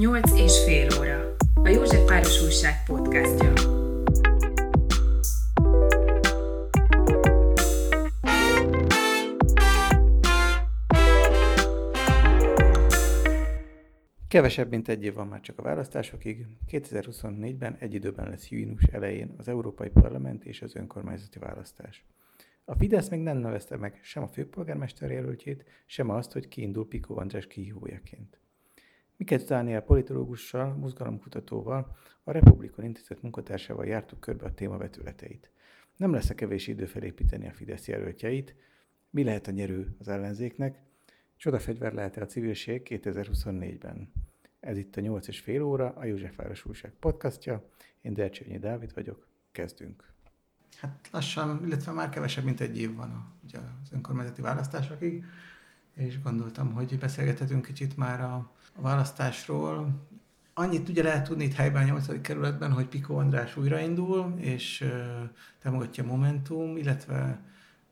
Nyolc és fél óra. A József Páros Újság podcastja. Kevesebb, mint egy év van már csak a választásokig. 2024-ben egy időben lesz június elején az Európai Parlament és az önkormányzati választás. A Fidesz még nem nevezte meg sem a főpolgármester jelöltjét, sem azt, hogy kiindul Piko András kihívójaként. Miket Dániel politológussal, mozgalomkutatóval, a Republikon Intézet munkatársával jártuk körbe a téma vetületeit. Nem lesz a kevés idő felépíteni a Fidesz jelöltjeit, mi lehet a nyerő az ellenzéknek, Csodafegyver lehet-e a civilség 2024-ben? Ez itt a 8 és fél óra, a Józsefváros Újság podcastja. Én Dercsényi Dávid vagyok, kezdünk. Hát lassan, illetve már kevesebb, mint egy év van a, ugye az önkormányzati választásokig, és gondoltam, hogy beszélgethetünk kicsit már a, választásról. Annyit ugye lehet tudni itt helyben a 8. kerületben, hogy Piko András újraindul, és támogatja Momentum, illetve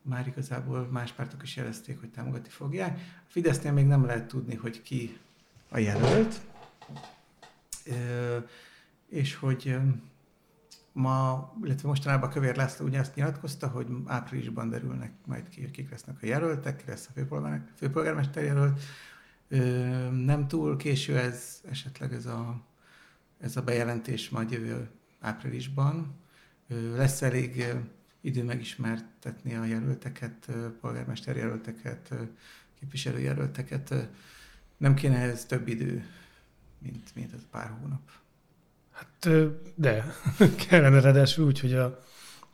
már igazából más pártok is jelezték, hogy támogatni fogják. A Fidesznél még nem lehet tudni, hogy ki a jelölt, és hogy ma, illetve mostanában Kövér László ugye azt nyilatkozta, hogy áprilisban derülnek majd ki, kik lesznek a jelöltek, ki lesz a főpolgármester jelölt. Nem túl késő ez, esetleg ez a, ez a bejelentés majd jövő áprilisban. Lesz elég idő megismertetni a jelölteket, polgármester jelölteket, képviselőjelölteket. Nem kéne ez több idő, mint, mint ez pár hónap. Hát de, kellene ráadásul úgy, hogy a,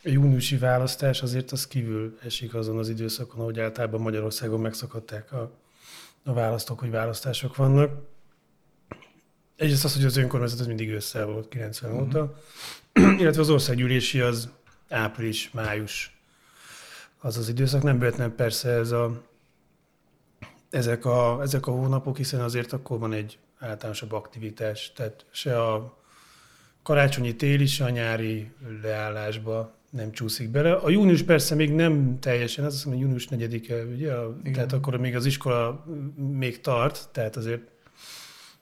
júniusi választás azért az kívül esik azon az időszakon, ahogy általában Magyarországon megszakadták a, a választók, hogy választások vannak. Egyrészt az, hogy az önkormányzat az mindig ősszel volt 90 uh-huh. óta, illetve az országgyűlési az április, május az az időszak. Nem véletlen persze ez a, ezek, a, ezek a hónapok, hiszen azért akkor van egy általánosabb aktivitás, tehát se a karácsonyi téli, se a nyári leállásba nem csúszik bele. A június persze még nem teljesen, az azt hiszem, június 4-e, ugye? Igen. Tehát akkor még az iskola még tart, tehát azért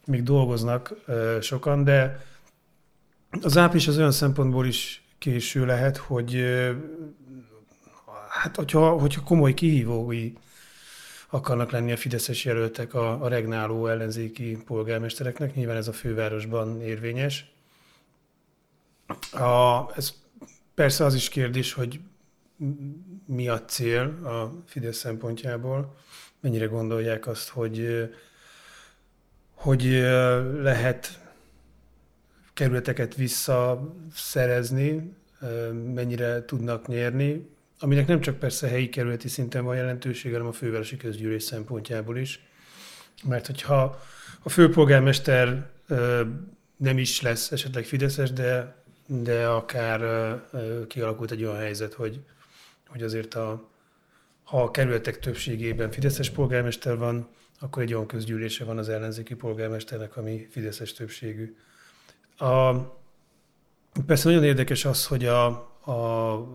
még dolgoznak sokan, de az április az olyan szempontból is késő lehet, hogy hát hogyha, hogyha komoly kihívói akarnak lenni a fideszes jelöltek a, a regnáló ellenzéki polgármestereknek, nyilván ez a fővárosban érvényes. A, ez persze az is kérdés, hogy mi a cél a Fidesz szempontjából, mennyire gondolják azt, hogy, hogy lehet kerületeket visszaszerezni, mennyire tudnak nyerni, aminek nem csak persze helyi kerületi szinten van jelentősége, hanem a fővárosi közgyűlés szempontjából is. Mert hogyha a főpolgármester nem is lesz esetleg Fideszes, de, de akár kialakult egy olyan helyzet, hogy, hogy azért a, ha a kerületek többségében Fideszes polgármester van, akkor egy olyan közgyűlése van az ellenzéki polgármesternek, ami Fideszes többségű. A, persze nagyon érdekes az, hogy a, a,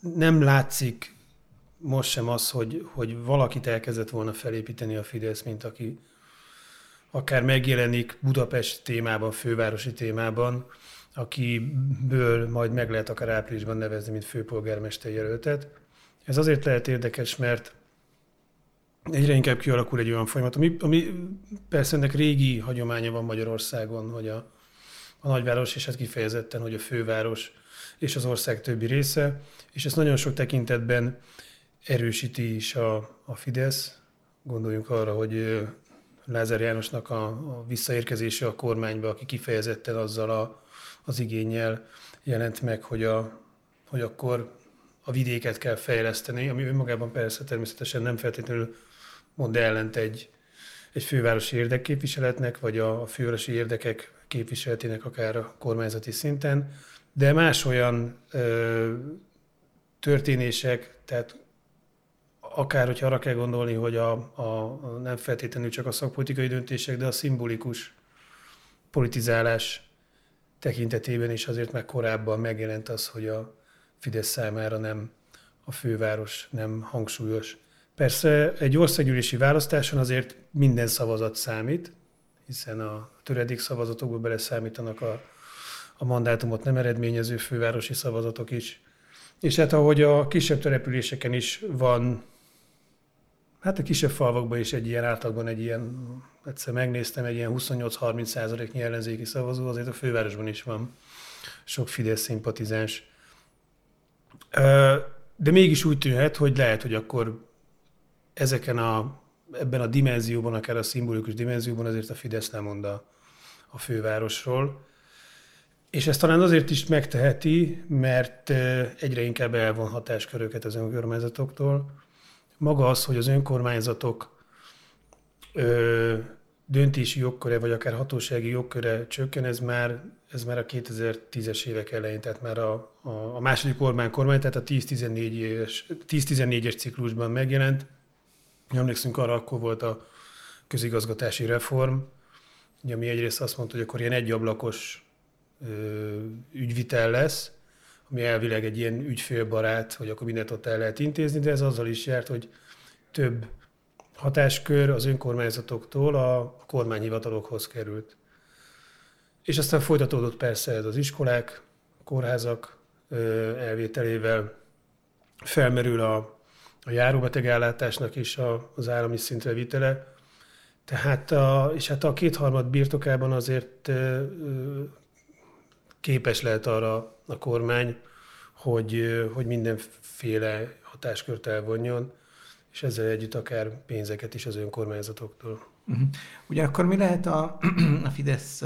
nem látszik most sem az, hogy, hogy valakit elkezdett volna felépíteni a Fidesz, mint aki akár megjelenik Budapest témában, fővárosi témában, akiből majd meg lehet akár áprilisban nevezni, mint főpolgármester jelöltet. Ez azért lehet érdekes, mert egyre inkább kialakul egy olyan folyamat, ami, ami persze ennek régi hagyománya van Magyarországon, hogy a, a nagyváros, és hát kifejezetten, hogy a főváros és az ország többi része, és ezt nagyon sok tekintetben erősíti is a, a Fidesz. Gondoljunk arra, hogy Lázár Jánosnak a, a visszaérkezése a kormányba, aki kifejezetten azzal a, az igényel jelent meg, hogy, a, hogy akkor a vidéket kell fejleszteni, ami önmagában persze természetesen nem feltétlenül mond ellent egy, egy fővárosi érdekképviseletnek, vagy a, a fővárosi érdekek képviseletének akár a kormányzati szinten, de más olyan ö, történések, tehát akár, hogyha arra kell gondolni, hogy a, a, nem feltétlenül csak a szakpolitikai döntések, de a szimbolikus politizálás tekintetében is azért meg korábban megjelent az, hogy a Fidesz számára nem a főváros nem hangsúlyos. Persze egy országgyűlési választáson azért minden szavazat számít, hiszen a töredék szavazatokból beleszámítanak a, a mandátumot nem eredményező fővárosi szavazatok is. És hát ahogy a kisebb településeken is van, hát a kisebb falvakban is egy ilyen átlagban egy ilyen, egyszer megnéztem, egy ilyen 28-30 százaléknyi ellenzéki szavazó, azért a fővárosban is van sok Fidesz szimpatizáns. De mégis úgy tűnhet, hogy lehet, hogy akkor ezeken a, ebben a dimenzióban, akár a szimbolikus dimenzióban azért a Fidesz nem mond a, a fővárosról. És ezt talán azért is megteheti, mert egyre inkább elvon hatásköröket az önkormányzatoktól. Maga az, hogy az önkormányzatok ö, döntési jogköre, vagy akár hatósági jogköre csökken, ez már, ez már a 2010-es évek elején, tehát már a, a, a második Orbán kormány, tehát a 10-14-es, 10-14-es ciklusban megjelent. Emlékszünk arra, akkor volt a közigazgatási reform, ami egyrészt azt mondta, hogy akkor ilyen egyablakos ügyvitel lesz, ami elvileg egy ilyen ügyfélbarát, hogy akkor mindent ott el lehet intézni, de ez azzal is járt, hogy több hatáskör az önkormányzatoktól a kormányhivatalokhoz került. És aztán folytatódott persze ez az iskolák, kórházak elvételével, felmerül a, a járóbetegállátásnak is a, az állami szintre vitele. Tehát a, és hát a kétharmad birtokában azért képes lehet arra a kormány, hogy, hogy mindenféle hatáskört elvonjon, és ezzel együtt akár pénzeket is az önkormányzatoktól. Uh-huh. Ugyanakkor mi lehet a, a Fidesz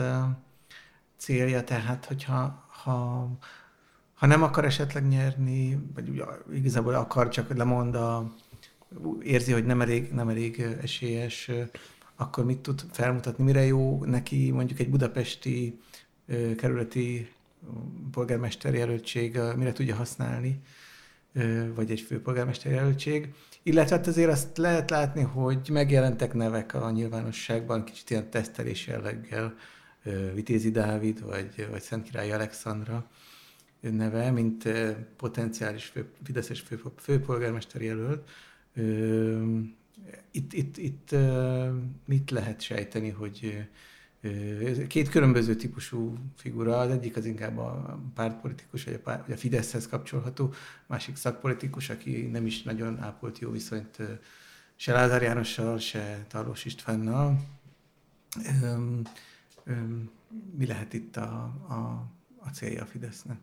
célja, tehát hogyha ha, ha nem akar esetleg nyerni, vagy ugye igazából akar, csak lemond a, érzi, hogy nem elég, nem elég esélyes, akkor mit tud felmutatni, mire jó neki mondjuk egy budapesti kerületi polgármester jelöltség mire tudja használni, vagy egy főpolgármester jelöltség. Illetve hát azért azt lehet látni, hogy megjelentek nevek a nyilvánosságban, kicsit ilyen tesztelés jelleggel, Vitézi Dávid, vagy, vagy Szentkirály Alexandra neve, mint potenciális fő, Fideszes fő, főpolgármester jelölt. Itt, itt, itt mit lehet sejteni, hogy Két különböző típusú figura, az egyik az inkább a pártpolitikus, vagy a, pár, vagy a Fideszhez kapcsolható, másik szakpolitikus, aki nem is nagyon ápolt jó viszonyt se Lázár Jánossal, se Tarlós Istvánnal. Öm, öm, mi lehet itt a, a, a célja a Fidesznek?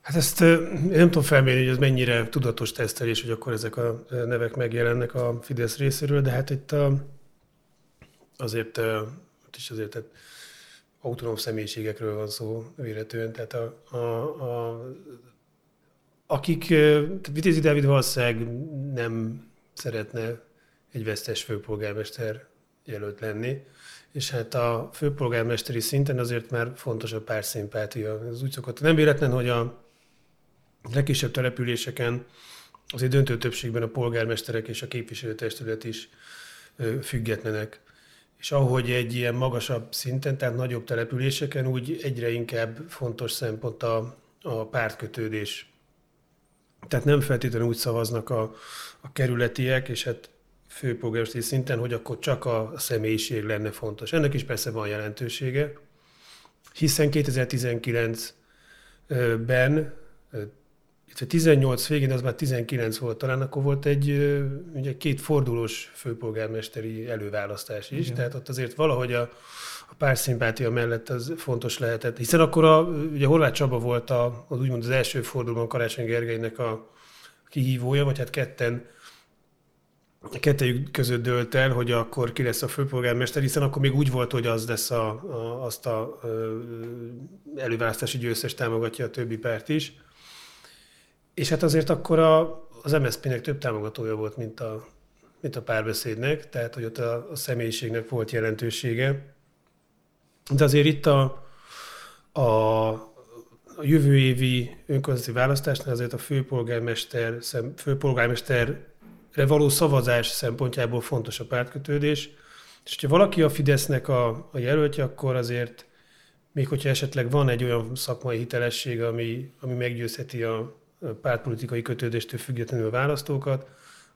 Hát ezt én nem tudom felmérni, hogy ez mennyire tudatos tesztelés, hogy akkor ezek a nevek megjelennek a Fidesz részéről, de hát itt a, azért, ott is azért tehát autonóm személyiségekről van szó véletlenül, tehát a, a, a, akik, tehát Vitézi Dávid valószínűleg nem szeretne egy vesztes főpolgármester jelölt lenni, és hát a főpolgármesteri szinten azért már fontos a pár Ez úgy szokott. Nem véletlen, hogy a legkisebb településeken azért döntő többségben a polgármesterek és a képviselőtestület is függetlenek és ahogy egy ilyen magasabb szinten, tehát nagyobb településeken, úgy egyre inkább fontos szempont a, a pártkötődés. Tehát nem feltétlenül úgy szavaznak a, a kerületiek, és hát főpolgármesteri szinten, hogy akkor csak a személyiség lenne fontos. Ennek is persze van jelentősége, hiszen 2019-ben 18 végén, az már 19 volt talán, akkor volt egy ugye két fordulós főpolgármesteri előválasztás is, Igen. tehát ott azért valahogy a, a párszimpátia mellett az fontos lehetett, hiszen akkor a, ugye Horváth Csaba volt a, az úgymond az első fordulóban Karácsony Gergelynek a kihívója, vagy hát ketten kettejük között dölt el, hogy akkor ki lesz a főpolgármester, hiszen akkor még úgy volt, hogy az lesz a, a, azt a előválasztási győztes támogatja a többi párt is. És hát azért akkor a, az MSZP-nek több támogatója volt, mint a, mint a párbeszédnek, tehát hogy ott a, a személyiségnek volt jelentősége. De azért itt a, a, a jövő évi önkormányzati választásnál azért a főpolgármester, szem, főpolgármesterre való szavazás szempontjából fontos a pártkötődés. És hogyha valaki a Fidesznek a, a jelöltje, akkor azért még hogyha esetleg van egy olyan szakmai hitelesség, ami, ami meggyőzheti a, pártpolitikai kötődéstől függetlenül a választókat,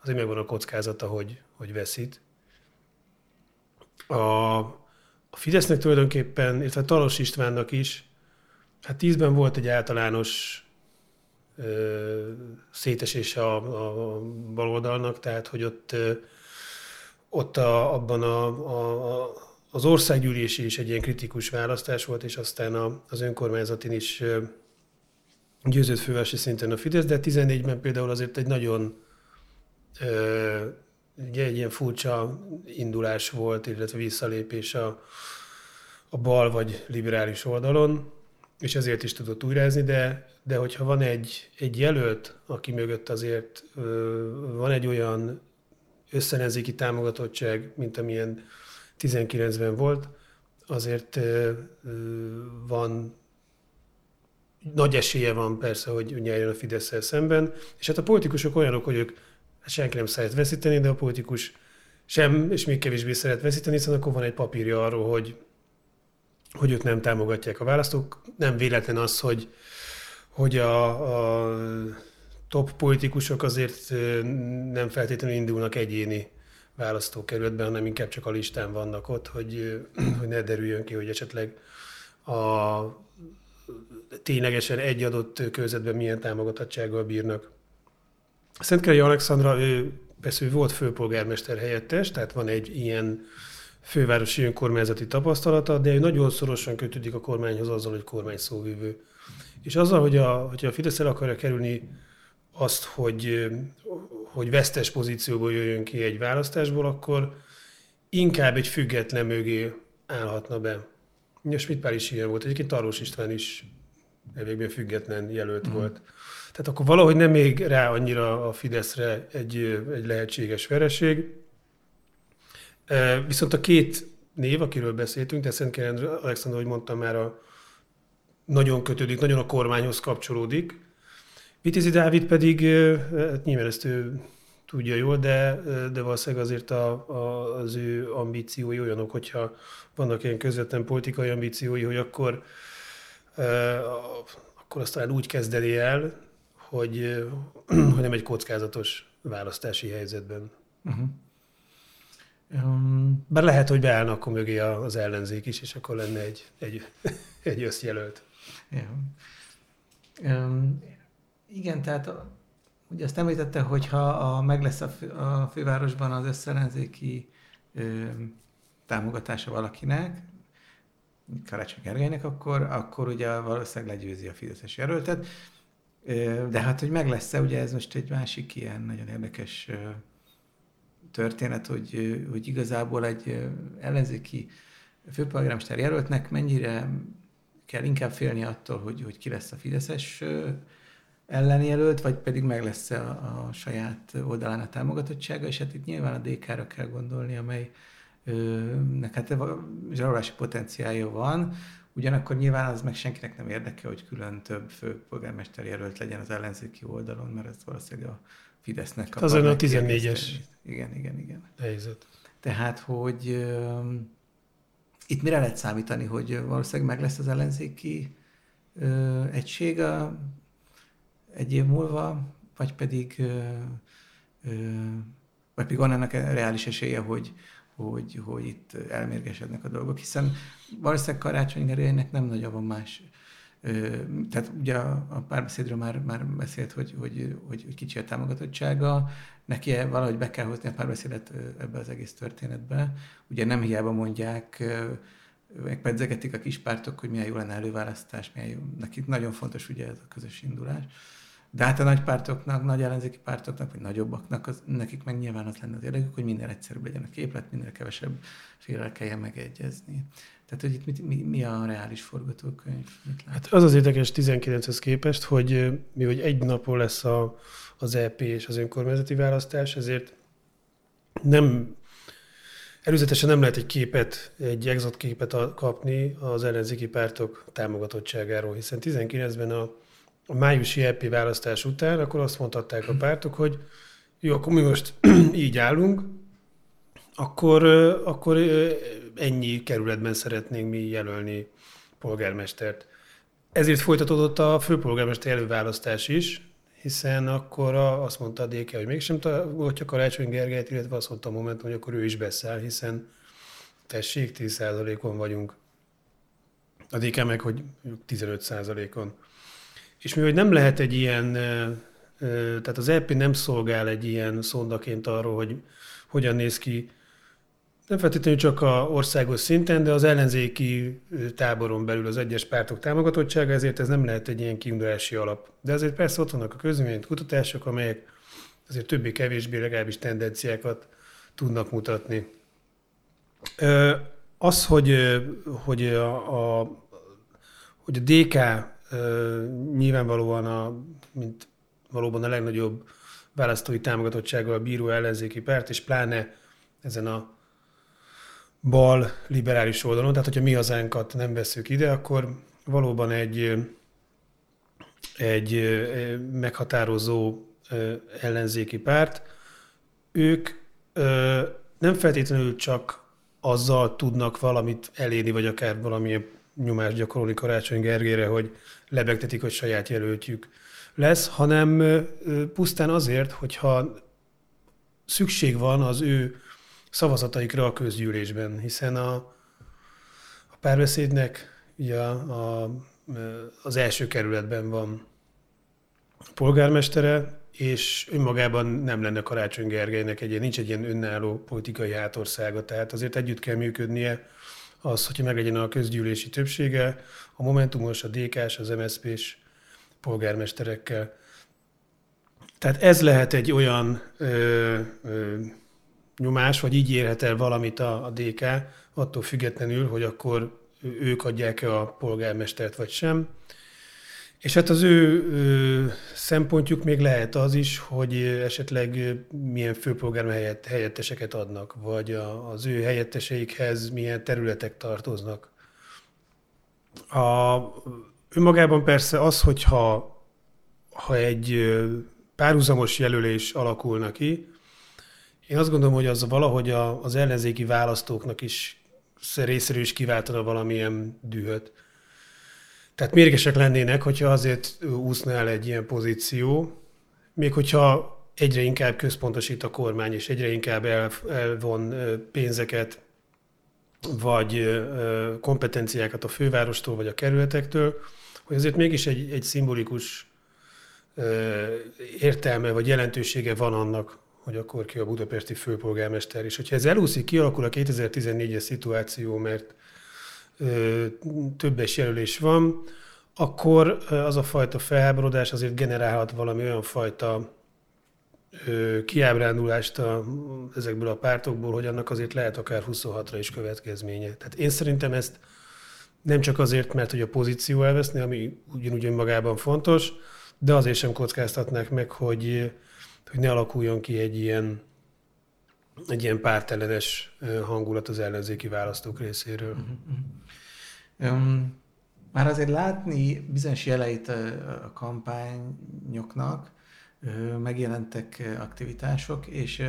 azért megvan a kockázata, hogy, hogy veszít. a, a Fidesznek tulajdonképpen, illetve Talos Istvánnak is, hát tízben volt egy általános ö, szétesése a, a, baloldalnak, tehát hogy ott, ö, ott a, abban a, a, a, az országgyűlési is egy ilyen kritikus választás volt, és aztán a, az önkormányzatin is ö, győzött fővárosi szinten a Fidesz, de 14-ben például azért egy nagyon ö, ugye egy ilyen furcsa indulás volt, illetve visszalépés a, a bal vagy liberális oldalon, és ezért is tudott újrázni, de, de hogyha van egy, egy jelölt, aki mögött azért ö, van egy olyan összenezéki támogatottság, mint amilyen 19-ben volt, azért ö, van nagy esélye van persze, hogy nyerjen a fidesz szemben, és hát a politikusok olyanok, hogy ők hát senki nem szeret veszíteni, de a politikus sem, és még kevésbé szeret veszíteni, hiszen akkor van egy papírja arról, hogy, hogy őt nem támogatják a választók. Nem véletlen az, hogy, hogy a, a top politikusok azért nem feltétlenül indulnak egyéni választókerületben, hanem inkább csak a listán vannak ott, hogy, hogy ne derüljön ki, hogy esetleg a ténylegesen egy adott körzetben milyen támogatottsággal bírnak. Szentkerei Alexandra, ő persze volt főpolgármester helyettes, tehát van egy ilyen fővárosi önkormányzati tapasztalata, de ő nagyon szorosan kötődik a kormányhoz azzal, hogy kormány szóvívő. És azzal, hogy a, hogy a Fidesz el akarja kerülni azt, hogy, hogy vesztes pozícióból jöjjön ki egy választásból, akkor inkább egy független mögé állhatna be. Ja, Schmidt Pál is ilyen volt. Egyébként Tarlós István is elvégben független jelölt mm. volt. Tehát akkor valahogy nem még rá annyira a Fideszre egy, egy lehetséges vereség. Viszont a két név, akiről beszéltünk, de Szent Alexander, ahogy mondtam már, a, nagyon kötődik, nagyon a kormányhoz kapcsolódik. Vitézi Dávid pedig, hát nyilván ezt ő tudja jól, de, de valószínűleg azért a, a, az ő ambíciói olyanok, hogyha vannak ilyen közvetlen politikai ambíciói, hogy akkor, akkor azt talán úgy kezdeni el, hogy, hogy nem egy kockázatos választási helyzetben. Uh-huh. Um, bár lehet, hogy beállna akkor mögé az ellenzék is, és akkor lenne egy, egy, egy összjelölt. Ja. Um, igen, tehát ugye azt említette, hogy ha a, meg lesz a, fő, a fővárosban az összellenzéki ö, támogatása valakinek, Karácsony Gergelynek, akkor, akkor ugye valószínűleg legyőzi a Fideszes jelöltet. De hát, hogy meg lesz-e, ugye ez most egy másik ilyen nagyon érdekes történet, hogy, hogy igazából egy ellenzéki főpolgármester jelöltnek mennyire kell inkább félni attól, hogy, hogy ki lesz a Fideszes ellenjelölt, vagy pedig meg lesz a, a saját oldalán a támogatottsága, és hát itt nyilván a DK-ra kell gondolni, amely nek hát zsarolási potenciálja van, ugyanakkor nyilván az meg senkinek nem érdeke, hogy külön több főpolgármester jelölt legyen az ellenzéki oldalon, mert ez valószínűleg a Fidesznek a... Azon a 14-es. Igen, igen, igen. Helyzet. Tehát, hogy itt mire lehet számítani, hogy valószínűleg meg lesz az ellenzéki uh, egység a, egy év múlva, vagy pedig, vagy pedig van ennek reális esélye, hogy, hogy, hogy itt elmérgesednek a dolgok, hiszen valószínűleg Karácsony Gergelynek nem nagyon van más. Tehát ugye a párbeszédről már, már beszélt, hogy, hogy, hogy, hogy kicsi a támogatottsága, neki valahogy be kell hozni a párbeszédet ebbe az egész történetbe. Ugye nem hiába mondják, megpedzegetik a kis pártok, hogy milyen jó lenne előválasztás, milyen jó. Nekik nagyon fontos ugye ez a közös indulás. De hát a nagy pártoknak, nagy ellenzéki pártoknak, vagy nagyobbaknak, az, nekik meg nyilván az lenne az érdekük, hogy minden egyszerűbb legyen a képlet, minél kevesebb félre kelljen megegyezni. Tehát, hogy itt mi, mi, mi a reális forgatókönyv? Mit hát az az érdekes 19-hez képest, hogy mi, hogy egy napon lesz a, az EP és az önkormányzati választás, ezért nem Előzetesen nem lehet egy képet, egy exot képet kapni az ellenzéki pártok támogatottságáról, hiszen 19-ben a a májusi EP választás után, akkor azt mondhatták a pártok, hogy jó, akkor mi most így állunk, akkor, akkor ennyi kerületben szeretnénk mi jelölni polgármestert. Ezért folytatódott a főpolgármester előválasztás is, hiszen akkor azt mondta a DK, hogy mégsem támogatja Karácsony Gergelyt, illetve azt mondta a Momentum, hogy akkor ő is beszáll, hiszen tessék, 10%-on vagyunk. A DK meg, hogy 15%-on. És mi, hogy nem lehet egy ilyen, tehát az EP nem szolgál egy ilyen szondaként arról, hogy hogyan néz ki nem feltétlenül csak a országos szinten, de az ellenzéki táboron belül az egyes pártok támogatottsága, ezért ez nem lehet egy ilyen kiindulási alap. De azért persze ott vannak a közvélemény kutatások, amelyek azért többé-kevésbé legalábbis tendenciákat tudnak mutatni. Az, hogy, hogy, a, a, hogy a DK nyilvánvalóan a, mint valóban a legnagyobb választói támogatottsággal a bíró ellenzéki párt, és pláne ezen a bal liberális oldalon, tehát hogyha mi hazánkat nem veszük ide, akkor valóban egy, egy meghatározó ellenzéki párt. Ők nem feltétlenül csak azzal tudnak valamit elérni, vagy akár valamilyen nyomást gyakorolni Karácsony Gergére, hogy lebegtetik, hogy saját jelöltjük lesz, hanem pusztán azért, hogyha szükség van az ő szavazataikra a közgyűlésben, hiszen a, a párbeszédnek ugye a, a, az első kerületben van a polgármestere, és önmagában nem lenne Karácsony Gergelynek egy nincs egy ilyen önálló politikai hátországa, tehát azért együtt kell működnie az, hogyha meglegyen a közgyűlési többsége, a Momentumos, a DK-s, az MSZP-s polgármesterekkel. Tehát ez lehet egy olyan ö, ö, nyomás, vagy így érhet el valamit a, a DK, attól függetlenül, hogy akkor ők adják-e a polgármestert, vagy sem. És hát az ő szempontjuk még lehet az is, hogy esetleg milyen főpolgármester helyetteseket adnak, vagy a, az ő helyetteseikhez milyen területek tartoznak. A, önmagában persze az, hogyha ha egy párhuzamos jelölés alakulna ki, én azt gondolom, hogy az valahogy a, az ellenzéki választóknak is részéről is kiváltana valamilyen dühöt. Tehát mérgesek lennének, hogyha azért úszna el egy ilyen pozíció, még hogyha egyre inkább központosít a kormány, és egyre inkább el, elvon pénzeket, vagy kompetenciákat a fővárostól, vagy a kerületektől, hogy azért mégis egy, egy szimbolikus értelme, vagy jelentősége van annak, hogy akkor ki a budapesti főpolgármester. És hogyha ez elúszik, kialakul a 2014-es szituáció, mert többes jelölés van, akkor az a fajta felháborodás azért generálhat valami olyan fajta kiábrándulást a, ezekből a pártokból, hogy annak azért lehet akár 26-ra is következménye. Tehát én szerintem ezt nem csak azért, mert hogy a pozíció elveszni, ami ugyanúgy önmagában fontos, de azért sem kockáztatnák meg, hogy hogy ne alakuljon ki egy ilyen, egy ilyen pártellenes hangulat az ellenzéki választók részéről. Um, már azért látni bizonyos jeleit a kampányoknak, megjelentek aktivitások, és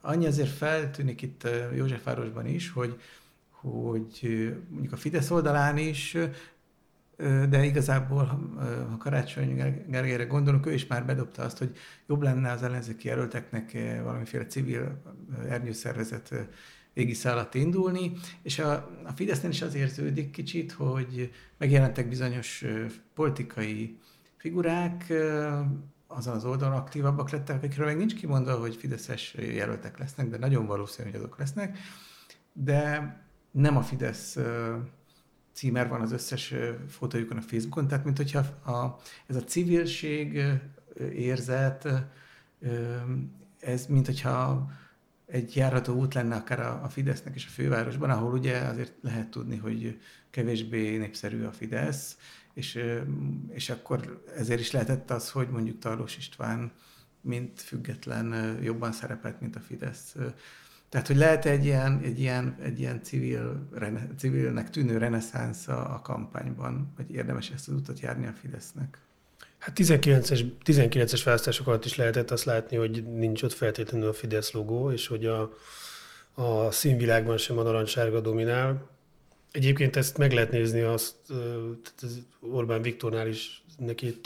annyi azért feltűnik itt Józsefvárosban is, hogy, hogy mondjuk a Fidesz oldalán is de igazából, ha Karácsony Gergelyre gondolunk, ő is már bedobta azt, hogy jobb lenne az ellenzéki jelölteknek valamiféle civil ernyőszervezet égisze alatt indulni, és a, a Fidesznél is az érződik kicsit, hogy megjelentek bizonyos politikai figurák, azon az oldalon aktívabbak lettek, akikről még nincs kimondva, hogy fideszes jelöltek lesznek, de nagyon valószínű, hogy azok lesznek, de nem a Fidesz címer van az összes fotójukon a Facebookon, tehát mint hogyha a, ez a civilség érzet, ez mint hogyha egy járható út lenne akár a, a Fidesznek és a fővárosban, ahol ugye azért lehet tudni, hogy kevésbé népszerű a Fidesz, és, és akkor ezért is lehetett az, hogy mondjuk Tarlós István mint független jobban szerepelt, mint a Fidesz tehát, hogy lehet egy ilyen, egy ilyen, egy ilyen civil, rene, civilnek tűnő reneszánsz a, a kampányban, vagy érdemes ezt az utat járni a Fidesznek? Hát 19-es, 19-es választások alatt is lehetett azt látni, hogy nincs ott feltétlenül a Fidesz logó, és hogy a, a színvilágban sem a narancssárga dominál. Egyébként ezt meg lehet nézni, azt, tehát Orbán Viktornál is neki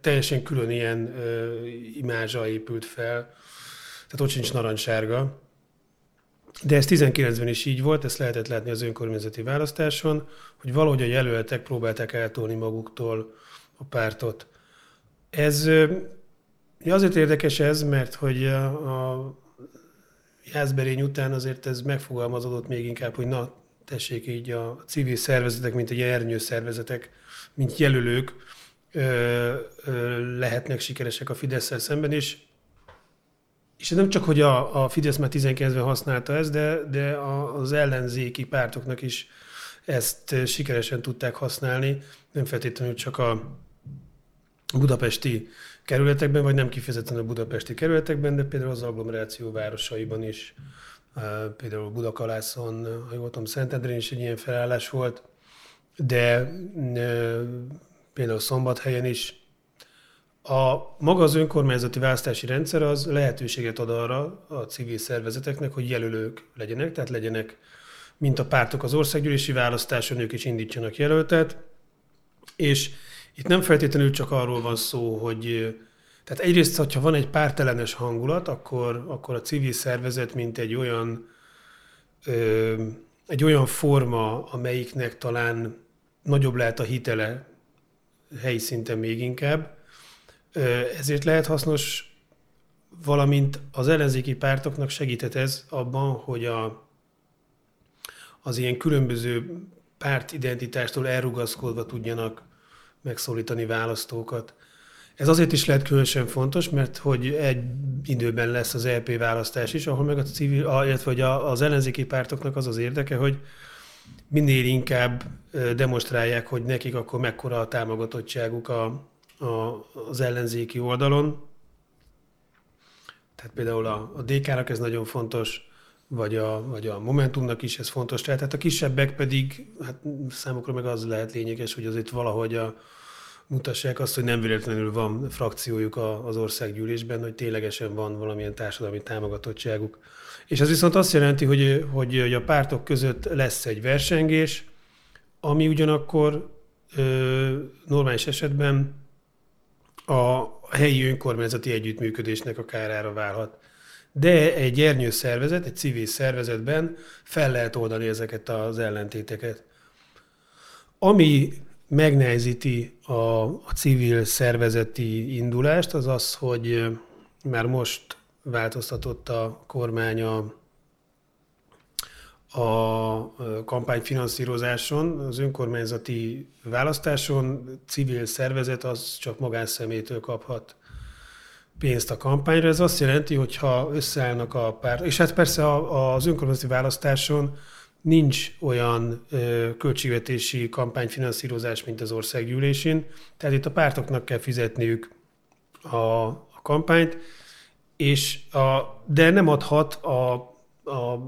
teljesen külön ilyen imázsa épült fel, tehát ott sincs narancssárga, de ez 19-ben is így volt, ezt lehetett látni az önkormányzati választáson, hogy valahogy a jelöltek próbálták eltolni maguktól a pártot. Ez azért érdekes ez, mert hogy a, Jászberény után azért ez megfogalmazódott még inkább, hogy na, tessék így a civil szervezetek, mint a ernyő szervezetek, mint jelölők lehetnek sikeresek a fidesz szemben, és és nem csak, hogy a, a Fidesz már 19-ben használta ezt, de, de a, az ellenzéki pártoknak is ezt sikeresen tudták használni, nem feltétlenül csak a budapesti kerületekben, vagy nem kifejezetten a budapesti kerületekben, de például az agglomeráció városaiban is, például Budakalászon, ha jól tudom, Szentendrén is egy ilyen felállás volt, de például Szombathelyen is. A maga az önkormányzati választási rendszer az lehetőséget ad arra a civil szervezeteknek, hogy jelölők legyenek, tehát legyenek, mint a pártok az országgyűlési választáson, ők is indítsanak jelöltet, és itt nem feltétlenül csak arról van szó, hogy tehát egyrészt, hogyha van egy pártelenes hangulat, akkor, akkor a civil szervezet, mint egy olyan, ö, egy olyan forma, amelyiknek talán nagyobb lehet a hitele helyi szinten még inkább, ezért lehet hasznos, valamint az ellenzéki pártoknak segíthet ez abban, hogy a, az ilyen különböző pártidentitástól elrugaszkodva tudjanak megszólítani választókat. Ez azért is lehet különösen fontos, mert hogy egy időben lesz az LP e választás is, ahol meg a civil, illetve hogy az ellenzéki pártoknak az az érdeke, hogy minél inkább demonstrálják, hogy nekik akkor mekkora a támogatottságuk a, a, az ellenzéki oldalon. Tehát például a, a DK-nak ez nagyon fontos, vagy a, vagy a Momentumnak is ez fontos. Tehát a kisebbek pedig, hát számukra meg az lehet lényeges, hogy azért valahogy a, mutassák azt, hogy nem véletlenül van frakciójuk az országgyűlésben, hogy ténylegesen van valamilyen társadalmi támogatottságuk. És ez viszont azt jelenti, hogy, hogy, hogy a pártok között lesz egy versengés, ami ugyanakkor ö, normális esetben a helyi önkormányzati együttműködésnek a kárára válhat. De egy ernyő szervezet, egy civil szervezetben fel lehet oldani ezeket az ellentéteket. Ami megnehezíti a, a civil szervezeti indulást, az az, hogy már most változtatott a kormány a, a kampányfinanszírozáson, az önkormányzati választáson civil szervezet az csak magánszemétől kaphat pénzt a kampányra. Ez azt jelenti, hogy ha összeállnak a pár, és hát persze az önkormányzati választáson nincs olyan költségvetési kampányfinanszírozás, mint az országgyűlésén, tehát itt a pártoknak kell fizetniük a, a kampányt, és a, de nem adhat a, a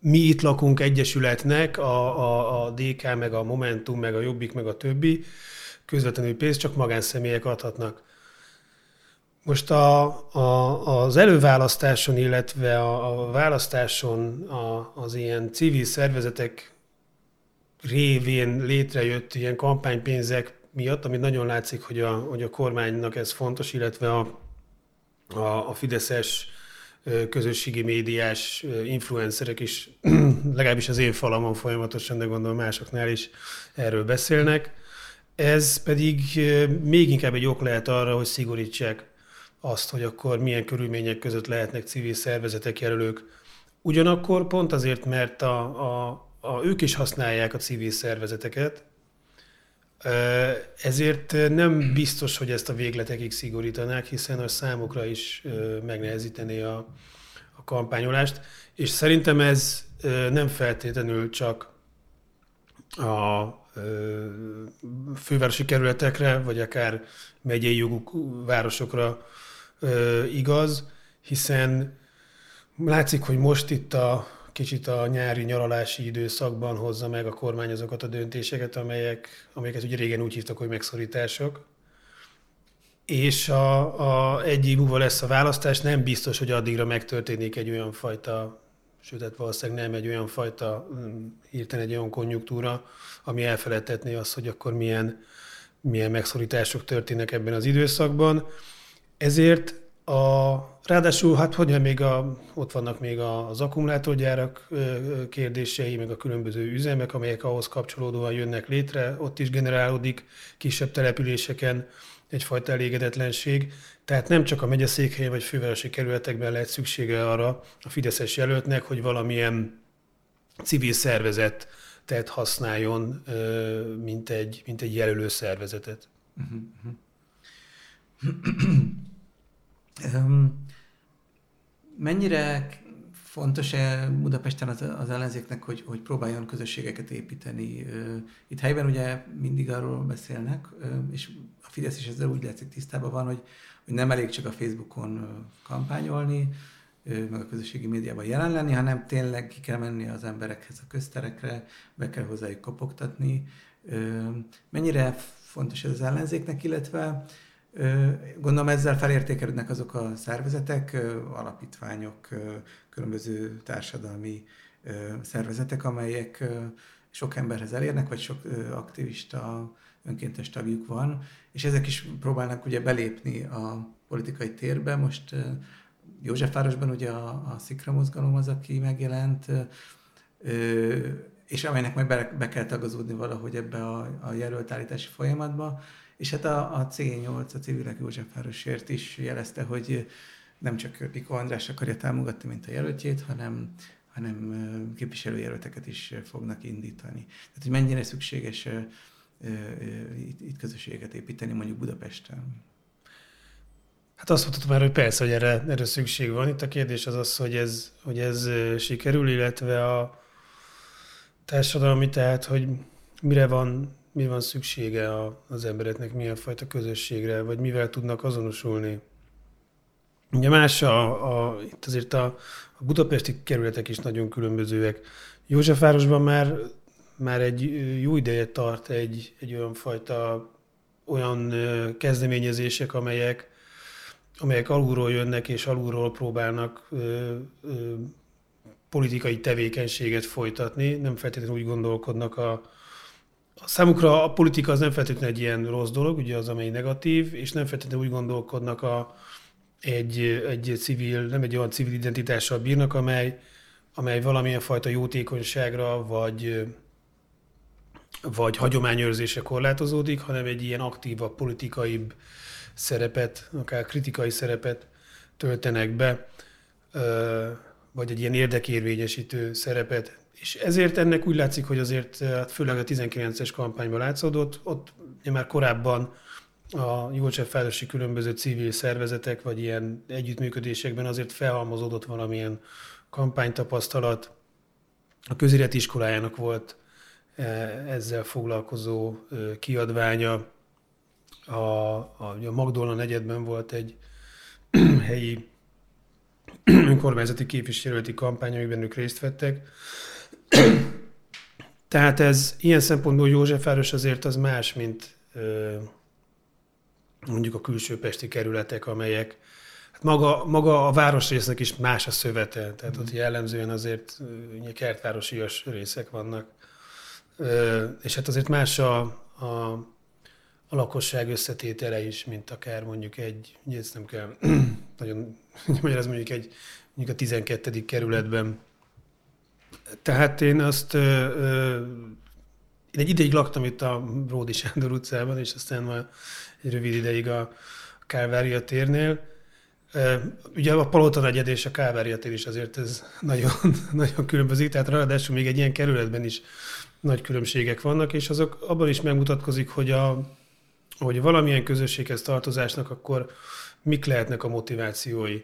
mi itt lakunk egyesületnek, a, a, a DK, meg a Momentum, meg a Jobbik, meg a többi közvetlenül pénzt csak magánszemélyek adhatnak. Most a, a, az előválasztáson, illetve a, a választáson a, az ilyen civil szervezetek révén létrejött ilyen kampánypénzek miatt, amit nagyon látszik, hogy a, hogy a kormánynak ez fontos, illetve a, a, a fideszes közösségi médiás influencerek is, legalábbis az én falamon folyamatosan, de gondolom másoknál is erről beszélnek. Ez pedig még inkább egy ok lehet arra, hogy szigorítsák azt, hogy akkor milyen körülmények között lehetnek civil szervezetek jelölők. Ugyanakkor pont azért, mert a, a, a, ők is használják a civil szervezeteket, ezért nem biztos, hogy ezt a végletekig szigorítanák, hiszen a számukra is megnehezítené a, a kampányolást, és szerintem ez nem feltétlenül csak a fővárosi kerületekre, vagy akár megyei jogú városokra igaz, hiszen látszik, hogy most itt a kicsit a nyári nyaralási időszakban hozza meg a kormány azokat a döntéseket, amelyek, amelyeket ugye régen úgy hívtak, hogy megszorítások. És a, a egy év múlva lesz a választás, nem biztos, hogy addigra megtörténik egy olyan fajta, sőt, hát valószínűleg nem egy olyan fajta, mm, hirtelen egy olyan konjunktúra, ami elfeledtetné azt, hogy akkor milyen, milyen megszorítások történnek ebben az időszakban. Ezért A, ráadásul, hát hogy még a, ott vannak még az akkumulátorgyárak kérdései, meg a különböző üzemek, amelyek ahhoz kapcsolódóan jönnek létre, ott is generálódik kisebb településeken egyfajta elégedetlenség. Tehát nem csak a megyeszékhelyen vagy fővárosi kerületekben lehet szüksége arra a Fideszes jelöltnek, hogy valamilyen civil szervezet tehát használjon, mint egy, mint egy jelölő szervezetet. Mennyire fontos-e Budapesten az, az ellenzéknek, hogy, hogy próbáljon közösségeket építeni? Itt helyben ugye mindig arról beszélnek, és a Fidesz is ezzel úgy látszik tisztában van, hogy, hogy nem elég csak a Facebookon kampányolni, meg a közösségi médiában jelen lenni, hanem tényleg ki kell menni az emberekhez a közterekre, be kell hozzájuk kopogtatni. Mennyire fontos ez az ellenzéknek, illetve gondolom ezzel felértékelődnek azok a szervezetek, alapítványok, különböző társadalmi szervezetek, amelyek sok emberhez elérnek, vagy sok aktivista, önkéntes tagjuk van, és ezek is próbálnak ugye belépni a politikai térbe. Most Józsefvárosban ugye a, a Szikra mozgalom az, aki megjelent, és amelynek meg be, be kell tagazódni valahogy ebbe a, a jelöltállítási folyamatba. És hát a, a C8, a Civilek Józsefvárosért is jelezte, hogy nem csak Piko András akarja támogatni, mint a jelöltjét, hanem, hanem képviselőjelölteket is fognak indítani. Tehát, hogy mennyire szükséges itt, itt közösséget építeni mondjuk Budapesten. Hát azt mondhatom már, hogy persze, hogy erre, erre szükség van. Itt a kérdés az az, hogy ez, hogy ez sikerül, illetve a társadalmi, tehát hogy mire van, mi van szüksége a, az embereknek, milyen fajta közösségre, vagy mivel tudnak azonosulni. Ugye más a, a itt azért a, a budapesti kerületek is nagyon különbözőek. Józsefvárosban már, már egy jó ideje tart egy, egy olyan fajta olyan kezdeményezések, amelyek amelyek alulról jönnek és alulról próbálnak ö, ö, politikai tevékenységet folytatni, nem feltétlenül úgy gondolkodnak a, számukra a politika az nem feltétlenül egy ilyen rossz dolog, ugye az, amely negatív, és nem feltétlenül úgy gondolkodnak a, egy, egy civil, nem egy olyan civil identitással bírnak, amely, amely valamilyen fajta jótékonyságra, vagy, vagy hagyományőrzése korlátozódik, hanem egy ilyen aktívabb, politikaibb, szerepet, akár kritikai szerepet töltenek be, vagy egy ilyen érdekérvényesítő szerepet. És ezért ennek úgy látszik, hogy azért hát főleg a 19-es kampányban látszódott, ott már korábban a József különböző civil szervezetek, vagy ilyen együttműködésekben azért felhalmozódott valamilyen kampánytapasztalat. A közéleti iskolájának volt ezzel foglalkozó kiadványa, a, a, a Magdolna negyedben volt egy helyi önkormányzati képviselőti kampány, amiben ők részt vettek. Tehát ez ilyen szempontból Józsefváros azért az más, mint ö, mondjuk a külső pesti kerületek, amelyek hát maga, maga a városrésznek is más a szövete, tehát mm. ott jellemzően azért kertvárosias részek vannak. Ö, és hát azért más a, a a lakosság összetétele is, mint akár mondjuk egy, ezt nem kell nagyon ez mondjuk egy mondjuk a 12. kerületben. Tehát én azt én egy ideig laktam itt a Ródi Sándor utcában, és aztán már egy rövid ideig a Kálvária térnél. Ugye a Palota negyed és a Kálvária tér is azért ez nagyon, nagyon különbözik, tehát ráadásul még egy ilyen kerületben is nagy különbségek vannak, és azok abban is megmutatkozik, hogy a, hogy valamilyen közösséghez tartozásnak akkor mik lehetnek a motivációi,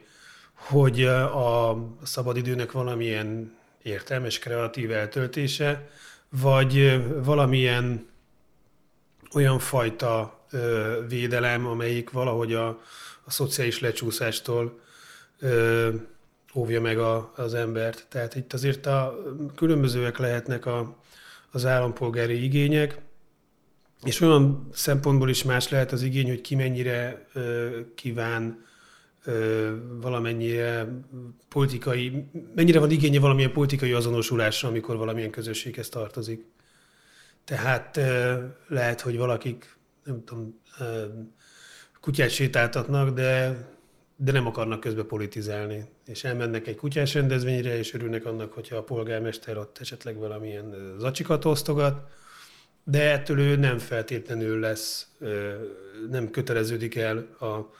hogy a szabadidőnek valamilyen értelmes, kreatív eltöltése, vagy valamilyen olyan fajta védelem, amelyik valahogy a, a szociális lecsúszástól ö, óvja meg a, az embert. Tehát itt azért a különbözőek lehetnek a, az állampolgári igények, és olyan szempontból is más lehet az igény, hogy ki mennyire kíván valamennyire politikai, mennyire van igénye valamilyen politikai azonosulásra, amikor valamilyen közösséghez tartozik. Tehát lehet, hogy valakik, nem tudom, kutyát sétáltatnak, de de nem akarnak közbe politizálni. És elmennek egy kutyás rendezvényre, és örülnek annak, hogyha a polgármester ott esetleg valamilyen zacsikat osztogat, de ettől ő nem feltétlenül lesz, nem köteleződik el a,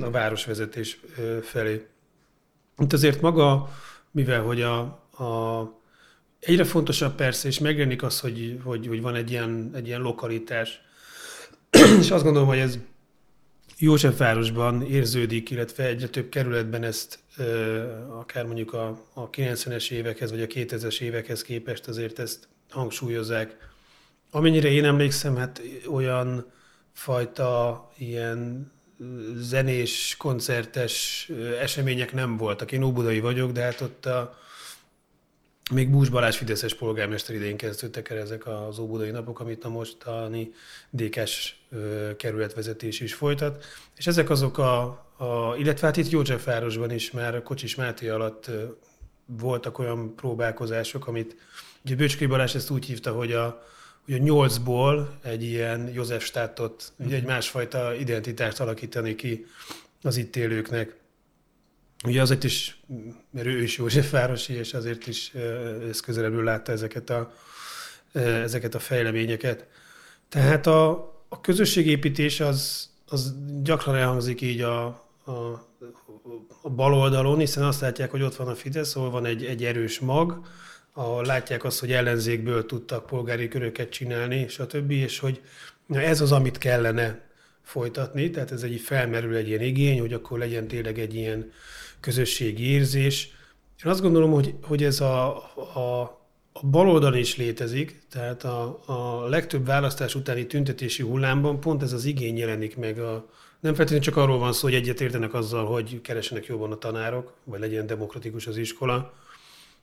a városvezetés felé. Itt azért maga, mivel hogy a, a egyre fontosabb persze, és megjelenik az, hogy, hogy, hogy van egy ilyen, egy ilyen lokalitás, és azt gondolom, hogy ez Józsefvárosban érződik, illetve egyre több kerületben ezt akár mondjuk a, a 90-es évekhez, vagy a 2000-es évekhez képest azért ezt hangsúlyozzák. Amennyire én emlékszem, hát olyan fajta ilyen zenés, koncertes események nem voltak. Én óbudai vagyok, de hát ott a, még Bús Balázs Fideszes polgármester idején kezdődtek el ezek az óbudai napok, amit a mostani DK-s kerületvezetés is folytat. És ezek azok a, a illetve hát itt Józsefvárosban is már Kocsis Máté alatt voltak olyan próbálkozások, amit ugye Böcskei Balázs ezt úgy hívta, hogy a, hogy a nyolcból egy ilyen József státot, ugye egy másfajta identitást alakítani ki az itt élőknek. Ugye azért is, mert ő is Józsefvárosi, és azért is ez közelebbről látta ezeket a, ezeket a fejleményeket. Tehát a, a közösségépítés az, az gyakran elhangzik így a, a, a bal oldalon, hiszen azt látják, hogy ott van a Fidesz, ahol van egy, egy erős mag, ahol látják azt, hogy ellenzékből tudtak polgári köröket csinálni, stb., és hogy ez az, amit kellene folytatni, tehát ez egy felmerül egy ilyen igény, hogy akkor legyen tényleg egy ilyen közösségi érzés. Én azt gondolom, hogy, hogy ez a, a, a baloldal is létezik, tehát a, a legtöbb választás utáni tüntetési hullámban pont ez az igény jelenik meg. A, nem feltétlenül csak arról van szó, hogy egyetértenek azzal, hogy keresenek jobban a tanárok, vagy legyen demokratikus az iskola,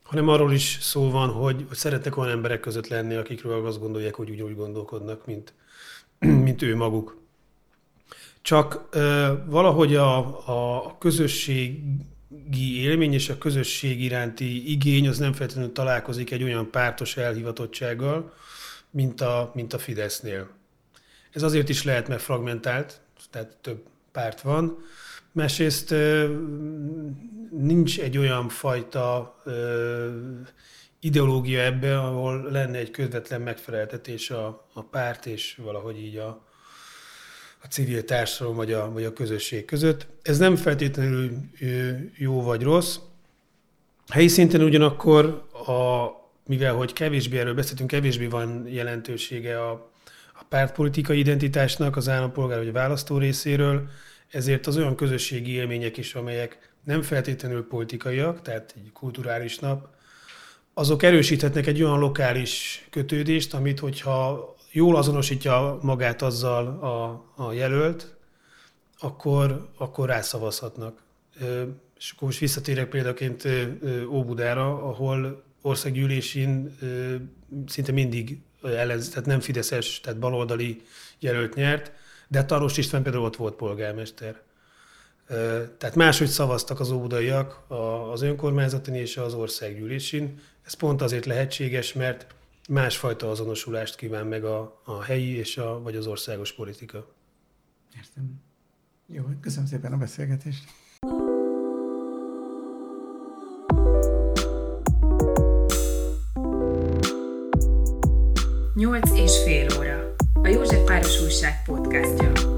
hanem arról is szó van, hogy, hogy szeretnek olyan emberek között lenni, akikről azt gondolják, hogy úgy, úgy gondolkodnak, mint, mint ő maguk. Csak ö, valahogy a, a közösségi élmény és a közösség iránti igény az nem feltétlenül találkozik egy olyan pártos elhivatottsággal, mint a, mint a Fidesznél. Ez azért is lehet, mert fragmentált, tehát több párt van. Másrészt nincs egy olyan fajta ideológia ebbe, ahol lenne egy közvetlen megfeleltetés a, a párt és valahogy így a, a civil társadalom vagy a, vagy a közösség között. Ez nem feltétlenül jó vagy rossz. Helyi szinten ugyanakkor, a, mivel hogy kevésbé erről beszéltünk, kevésbé van jelentősége a, a pártpolitikai identitásnak az állampolgár vagy a választó részéről, ezért az olyan közösségi élmények is, amelyek nem feltétlenül politikaiak, tehát egy kulturális nap, azok erősíthetnek egy olyan lokális kötődést, amit hogyha jól azonosítja magát azzal a, a jelölt, akkor, akkor rászavazhatnak. És akkor most visszatérek példaként Óbudára, ahol országgyűlésén szinte mindig ellenz, tehát nem fideszes, tehát baloldali jelölt nyert, de Taros István például ott volt polgármester. Tehát máshogy szavaztak az óbudaiak az önkormányzaton és az országgyűlésén. Ez pont azért lehetséges, mert másfajta azonosulást kíván meg a, a helyi és a, vagy az országos politika. Értem. Jó, köszönöm szépen a beszélgetést. Nyolc és fél óra. József Páros Újság podcastja.